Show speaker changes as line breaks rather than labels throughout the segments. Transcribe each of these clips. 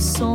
soulmate.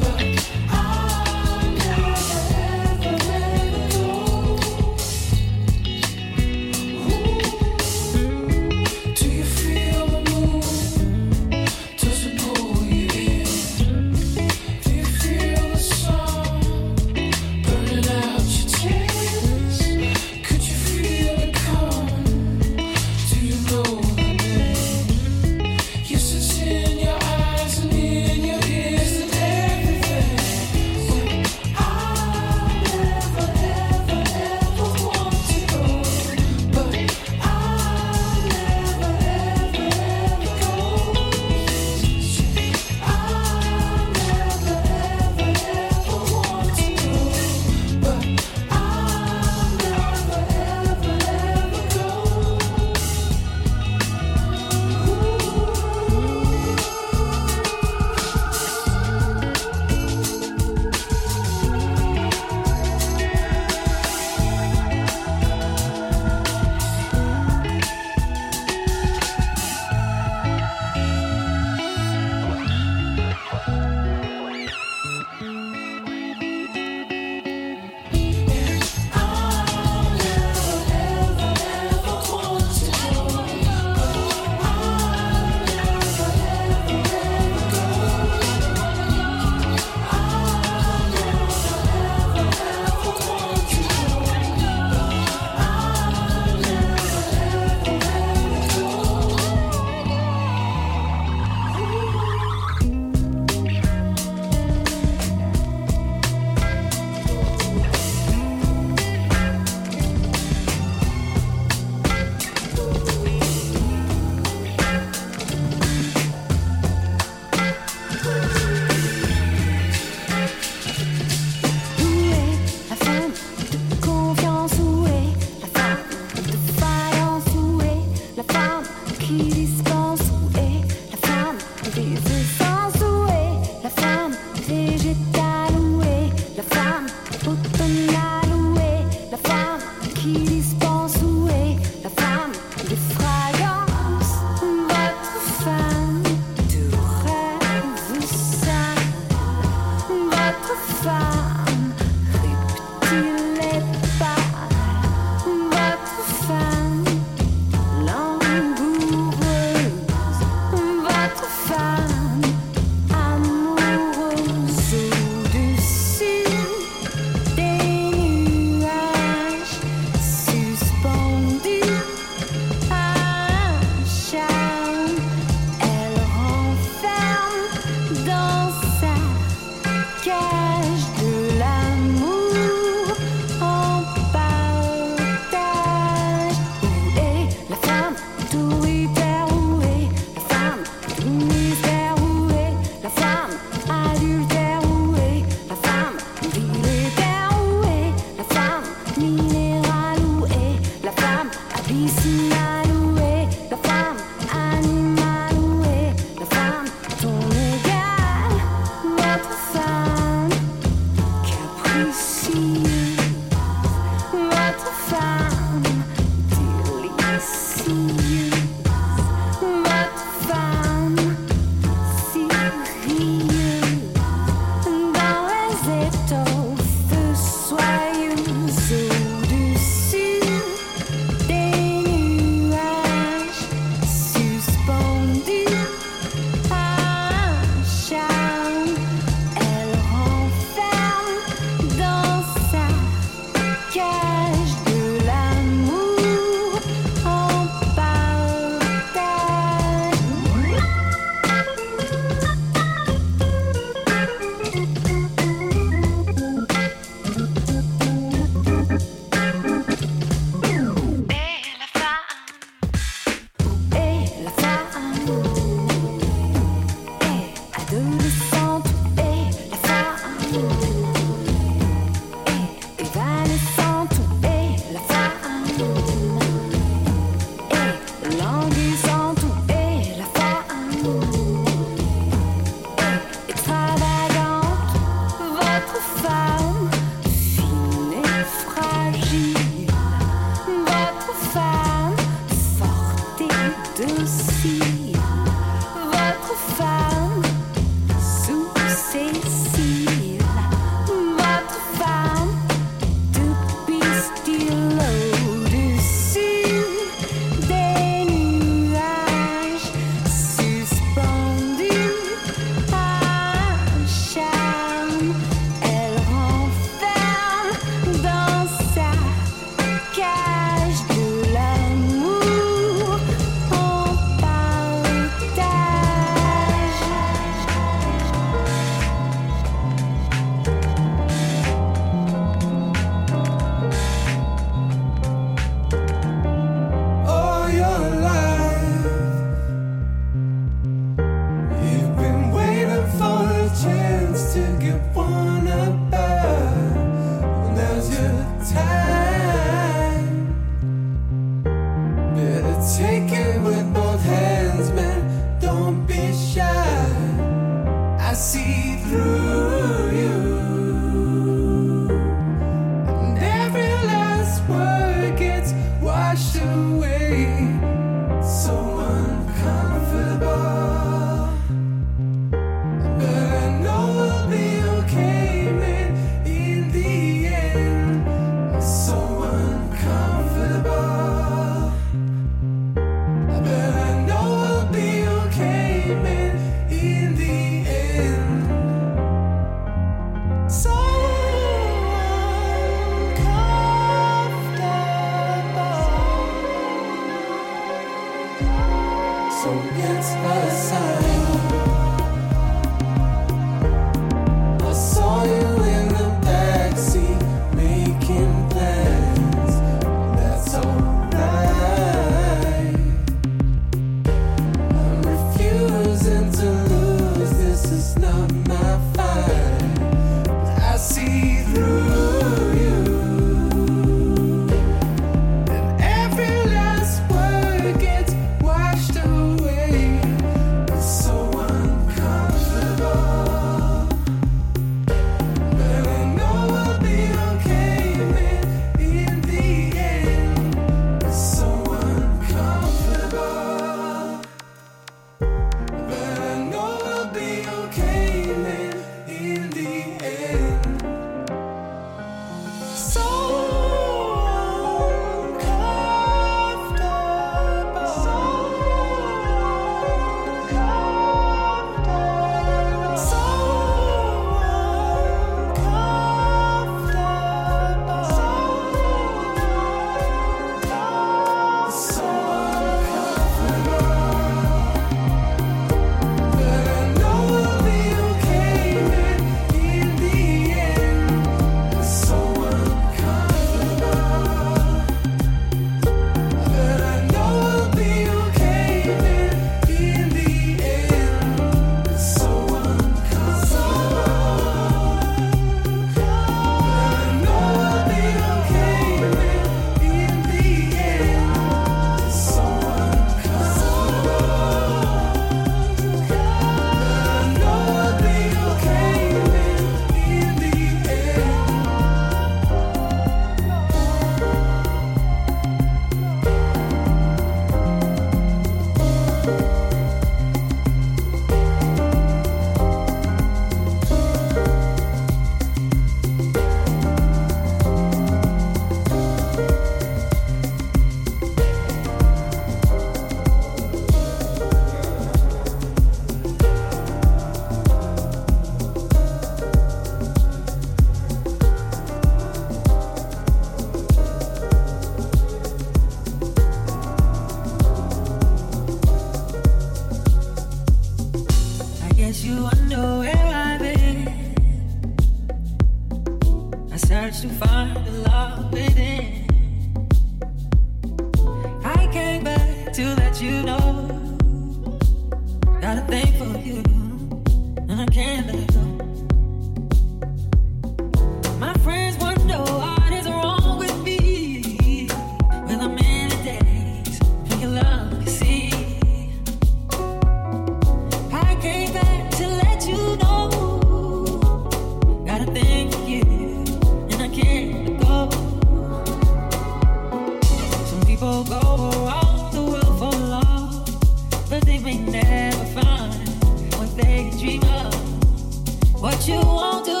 won't do,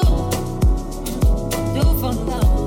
do for love.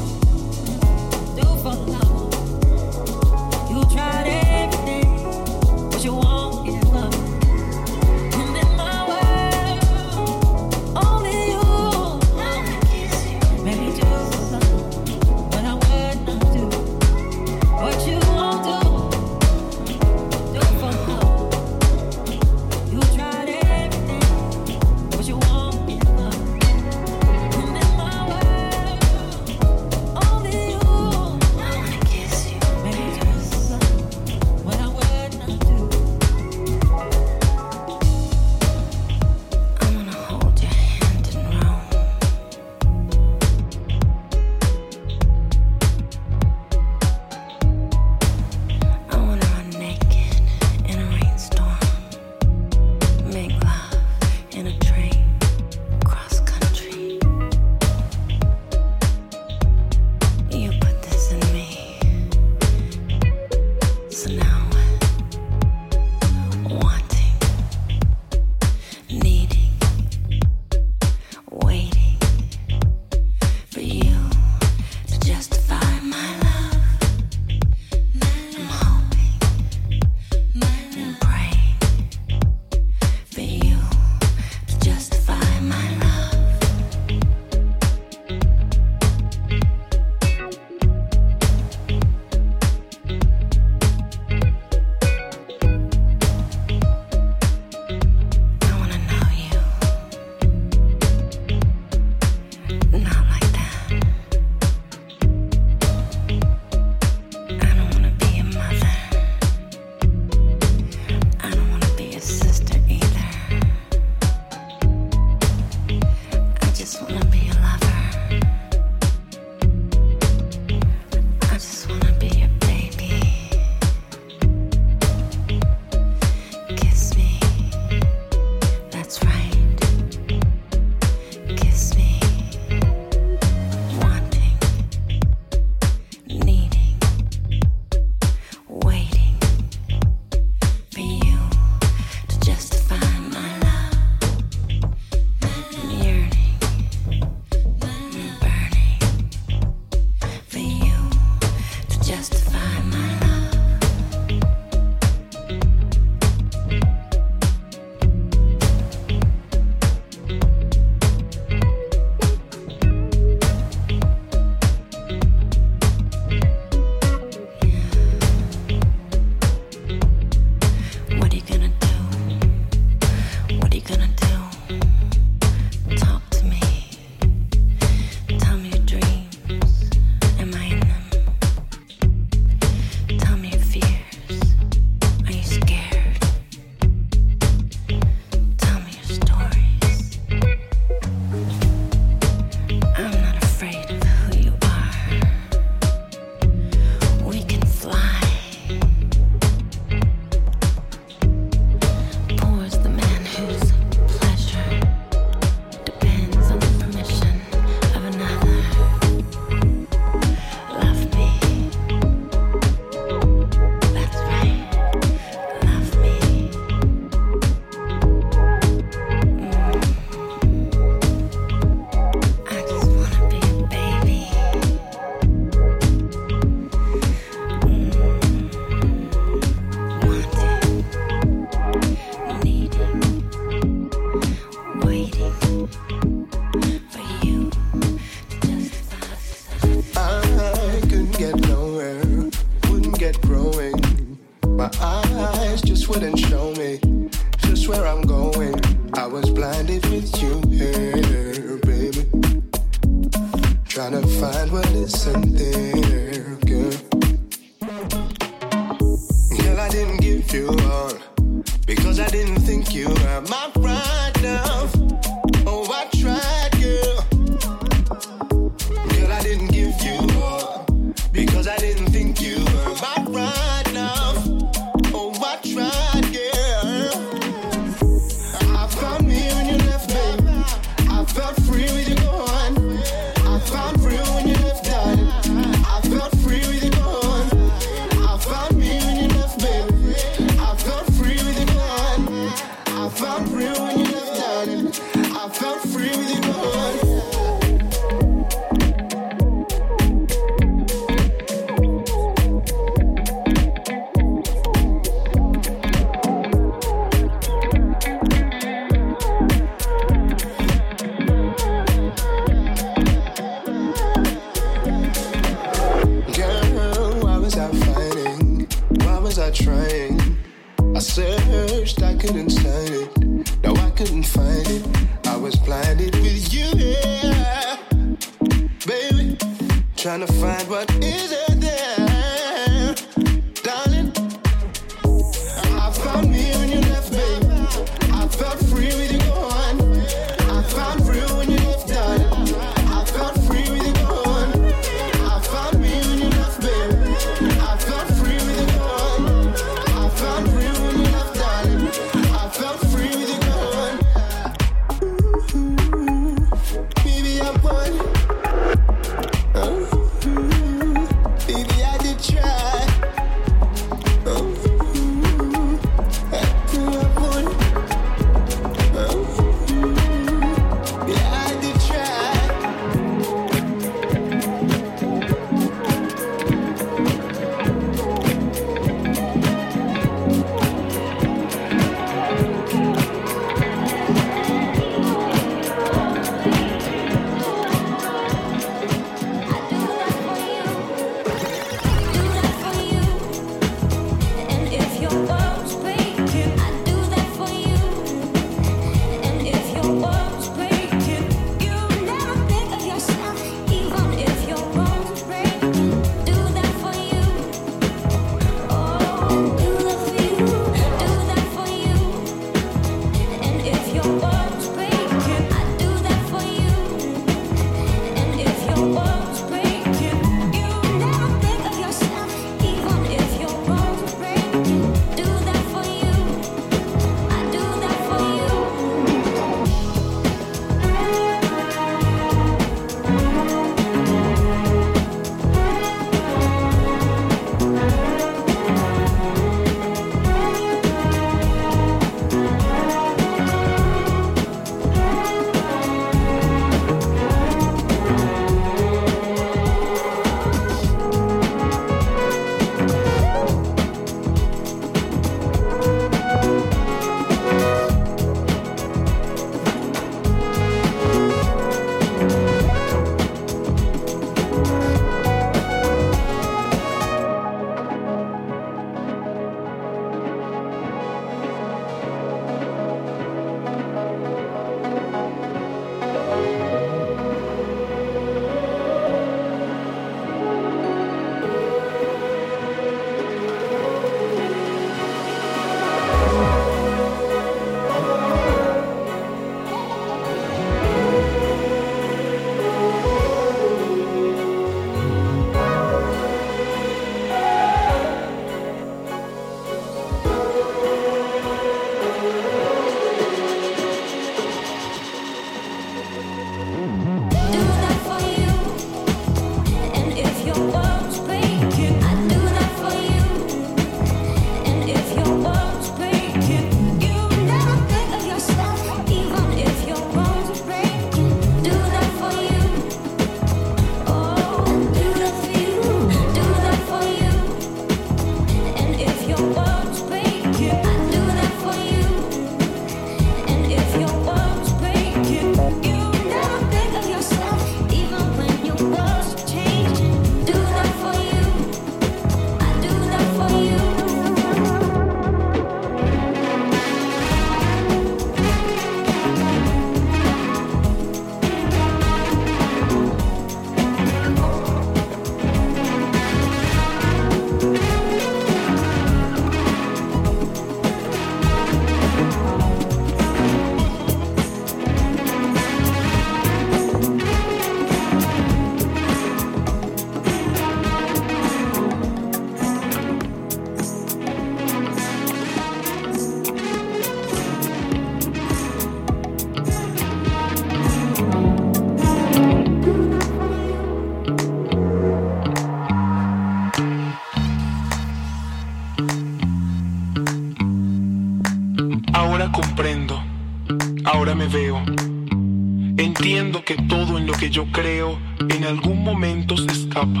Yo creo en algún momento se escapa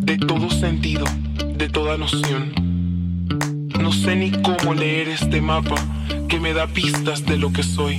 de todo sentido, de toda noción. No sé ni cómo leer este mapa que me da pistas de lo que soy.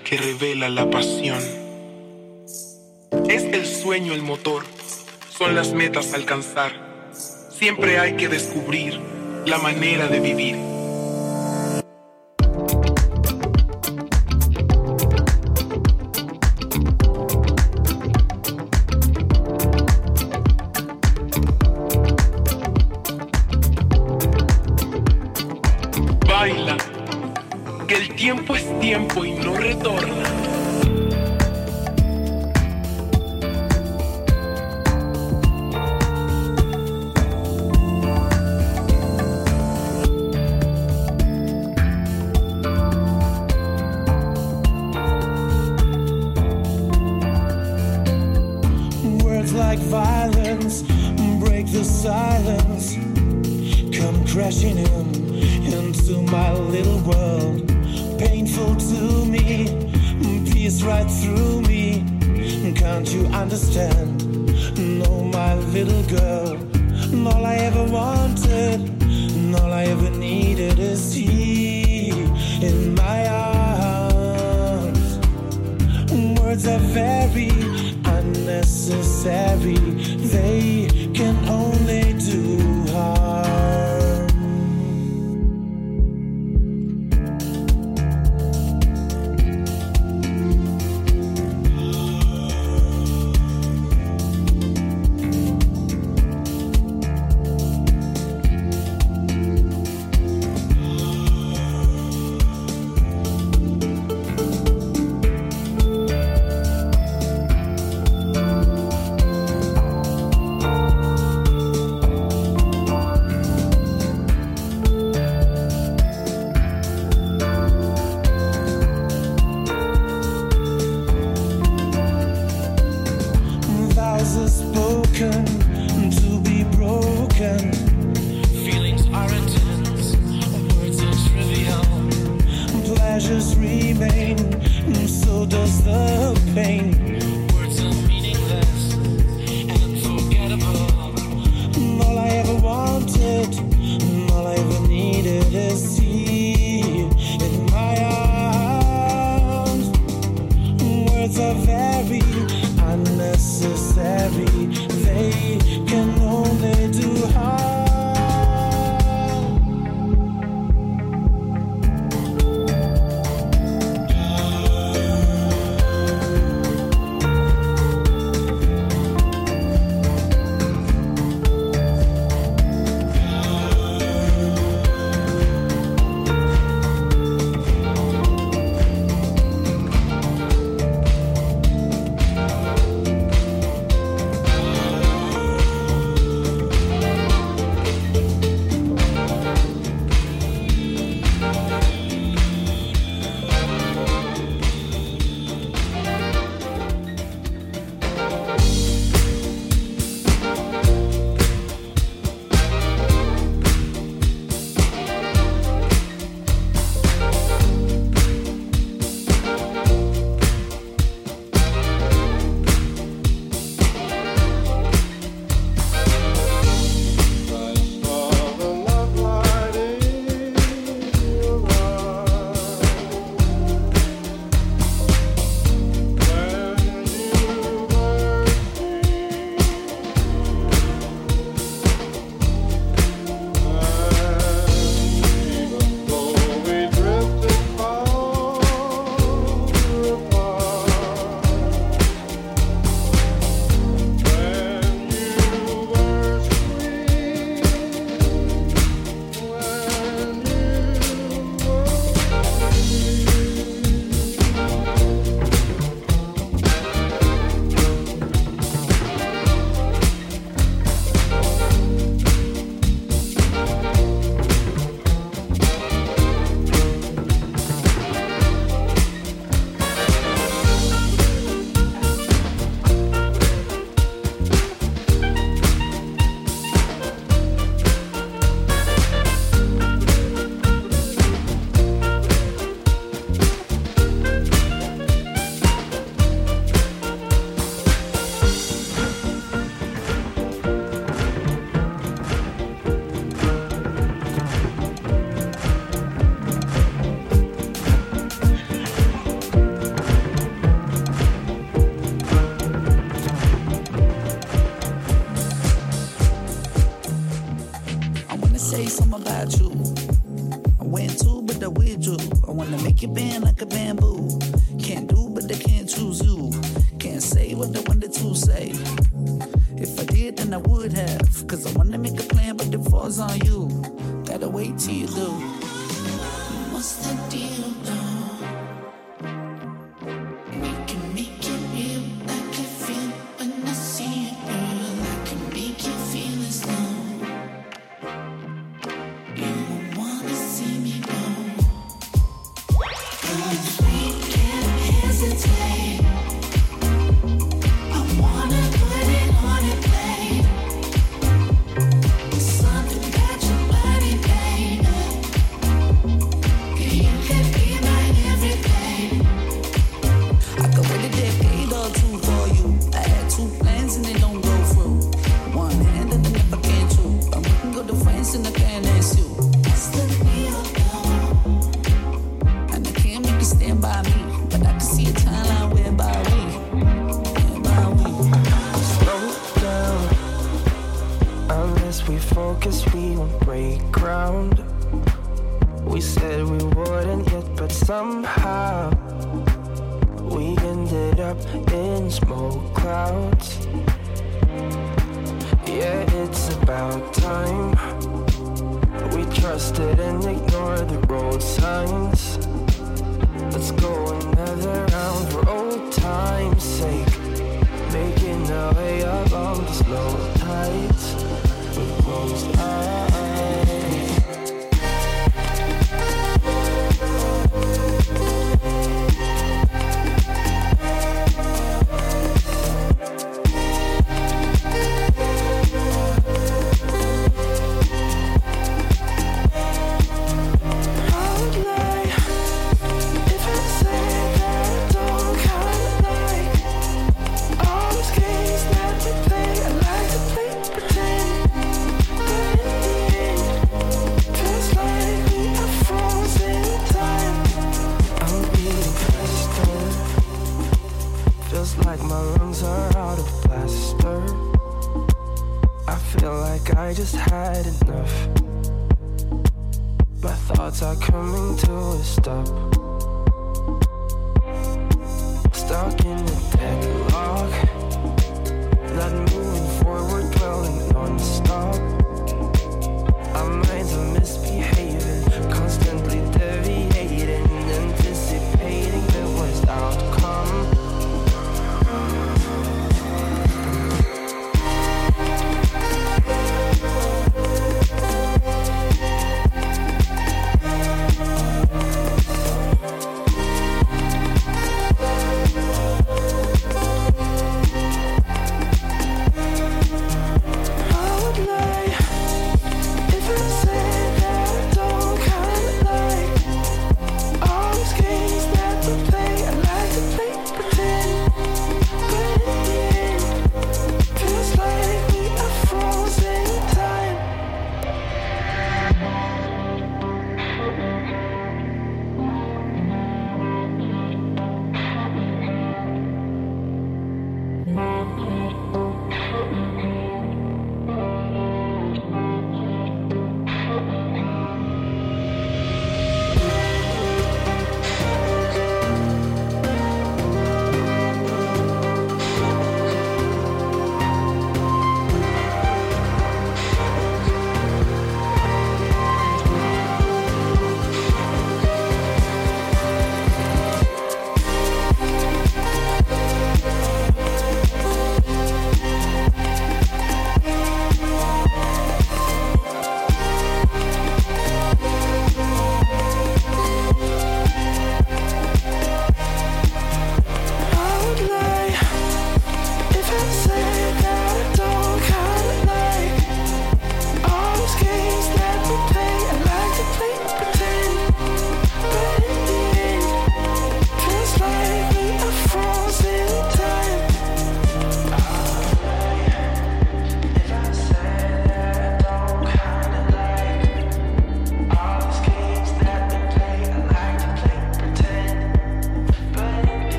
Que revela la pasión. Es el sueño el motor, son las metas a alcanzar. Siempre hay que descubrir la manera de vivir.
el tiempo es tiempo y no
retorna.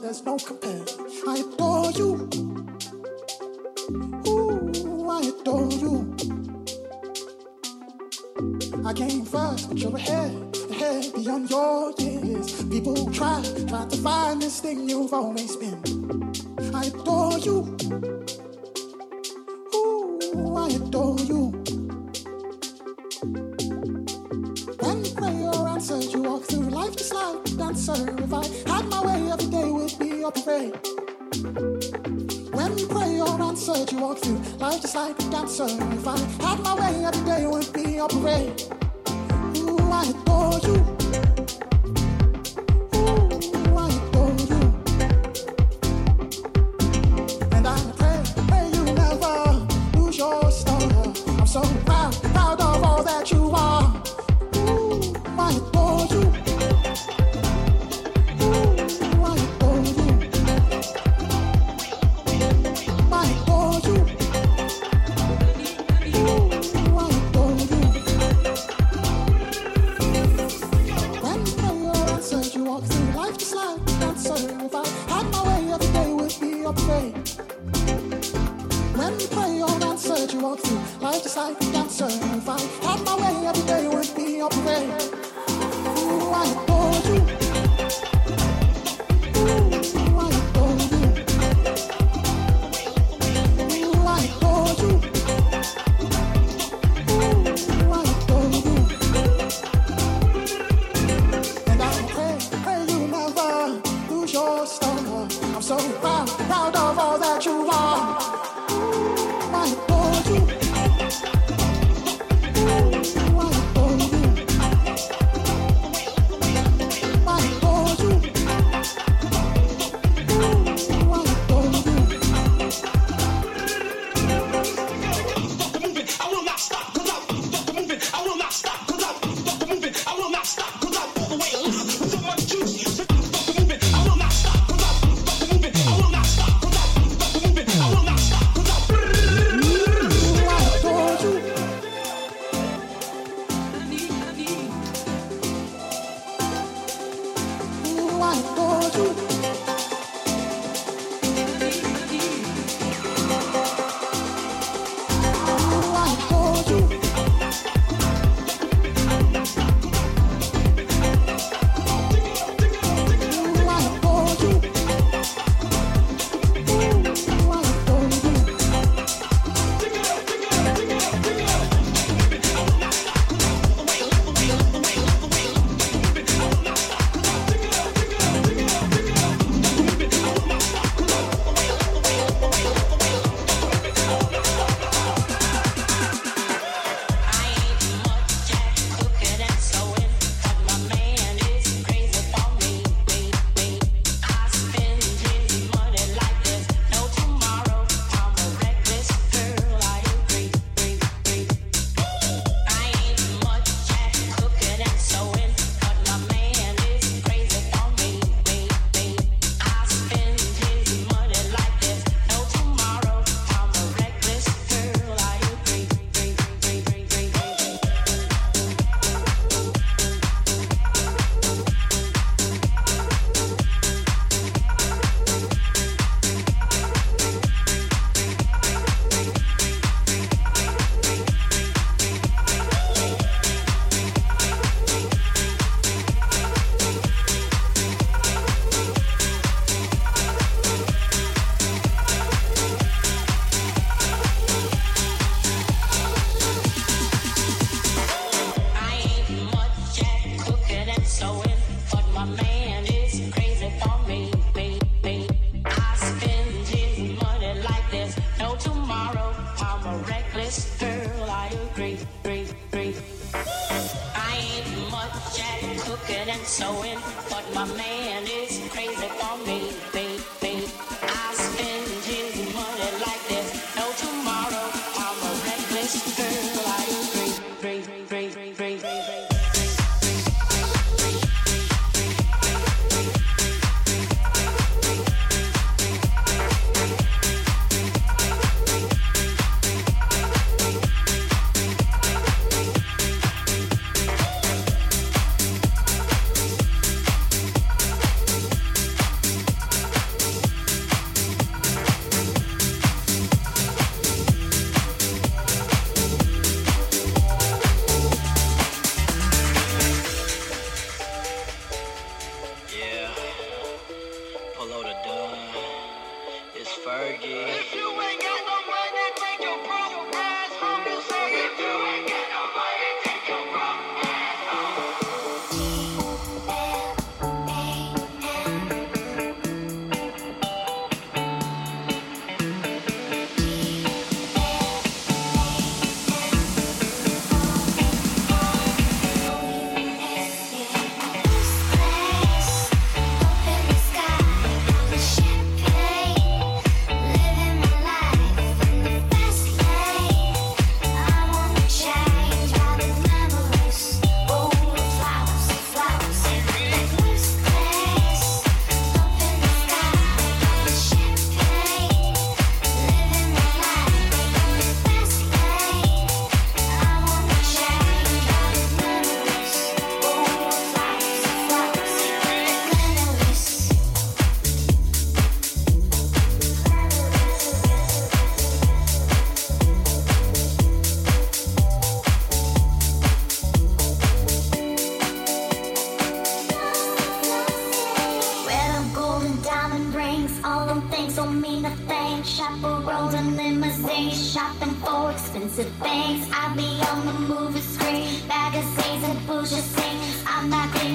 There's no
compare. I adore you. Ooh, I adore you. I came first, but you're ahead, ahead beyond your years. People try, try to find this thing you've always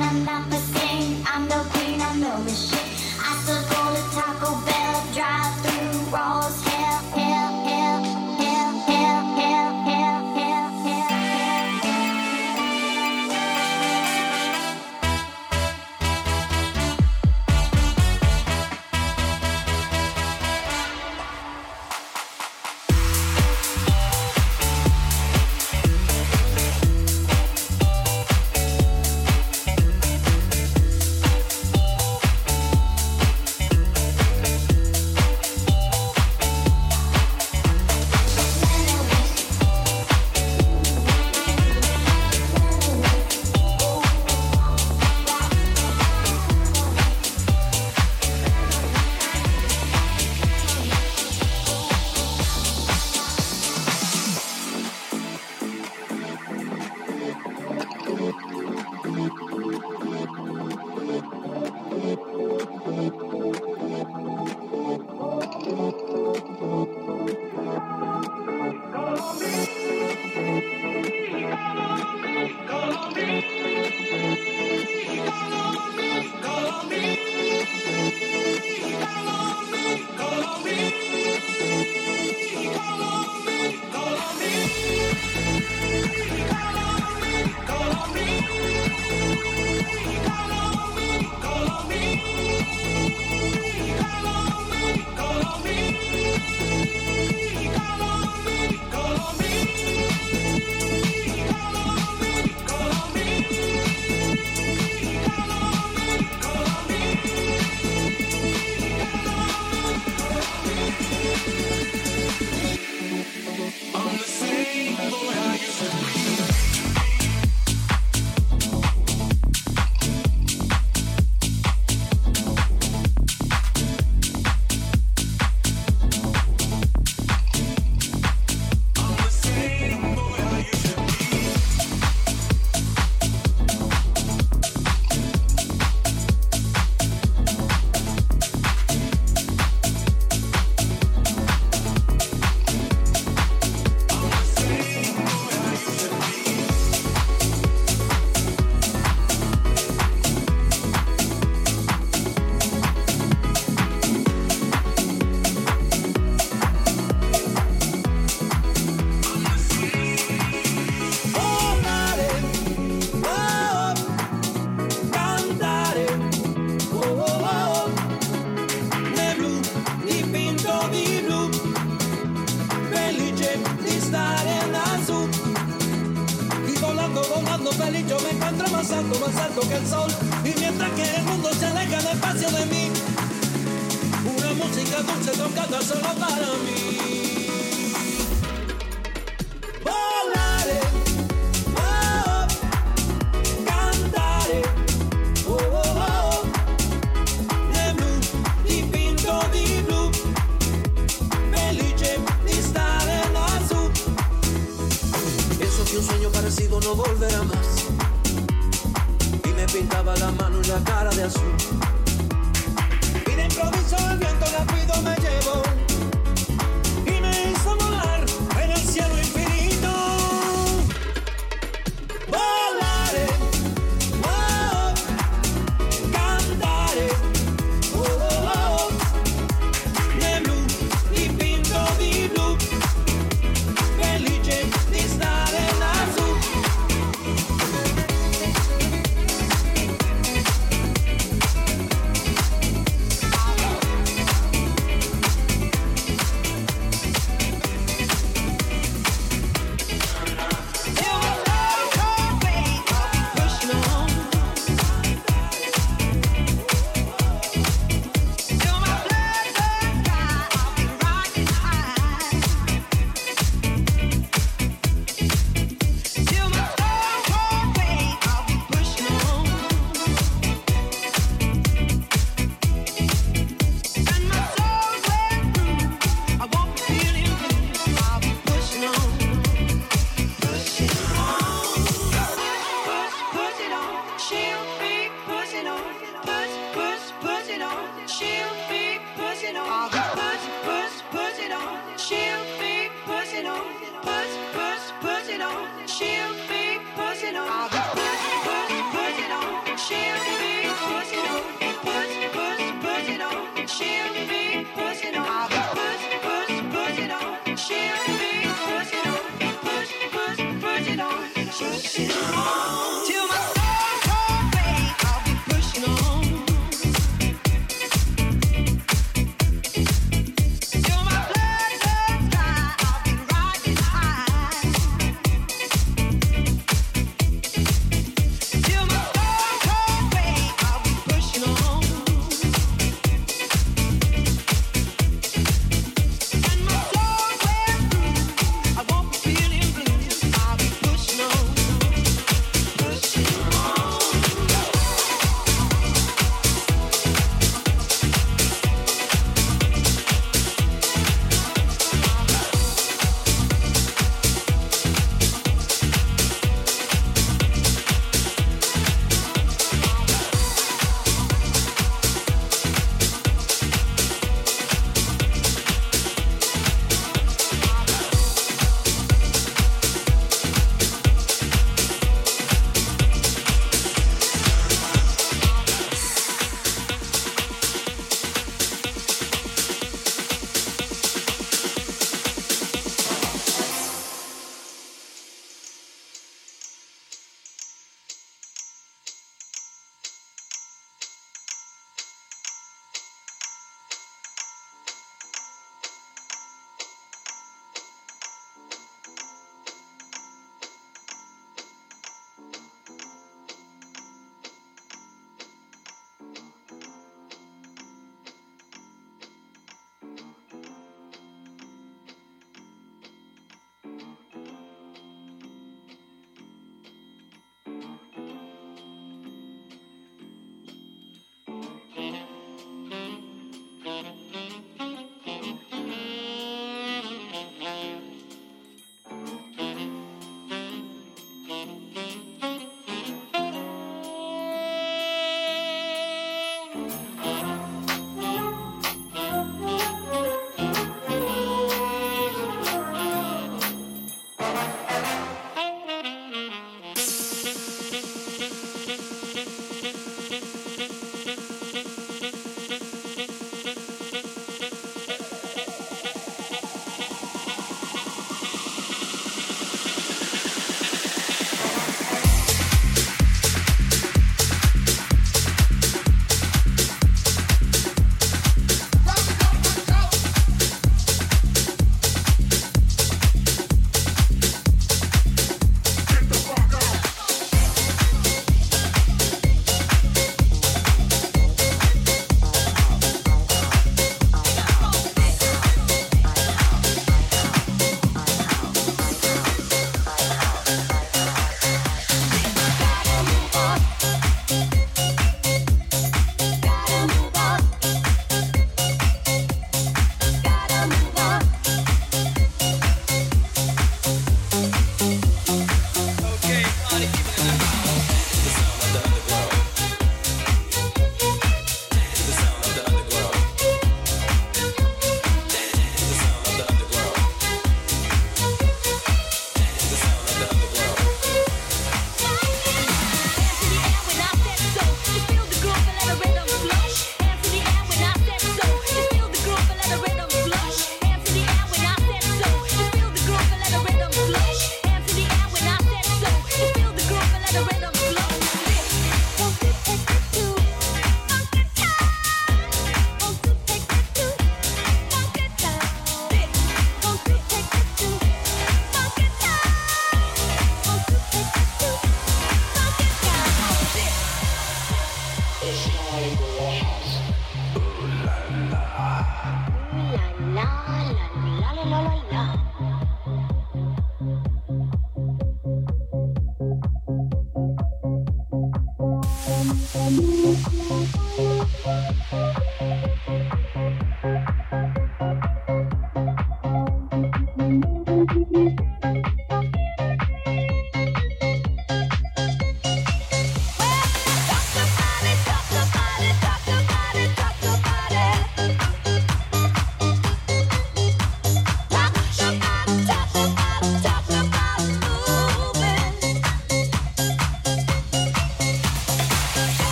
On me.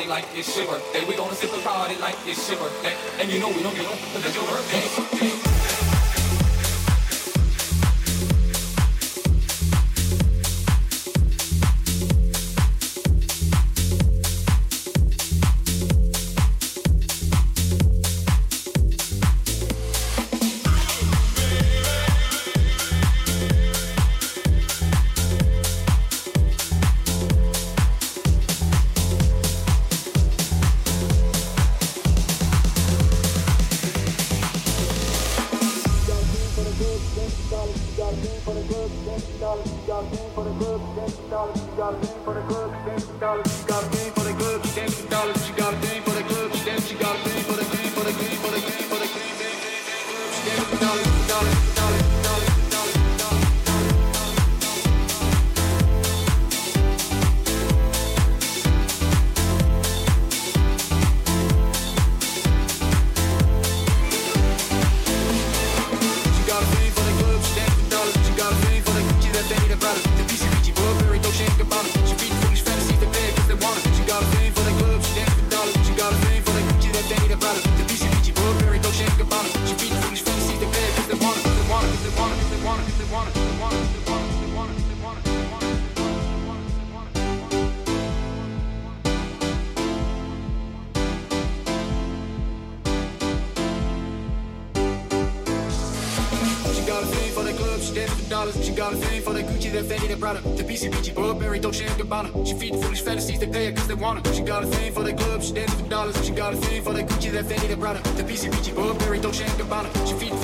Party like it's your birthday. We gonna sip the party like it's your birthday. And you know we don't get on because it's your birthday.
She beat Burberry, Dolce & Gabbana She feed the foolish fantasies, they pay her cause they want her. She got a thing for
the club, she dances for dollars. She got a thing for the Gucci, that Fendi, that Prada That BCBG, Burberry, Dolce & Gabbana
She feed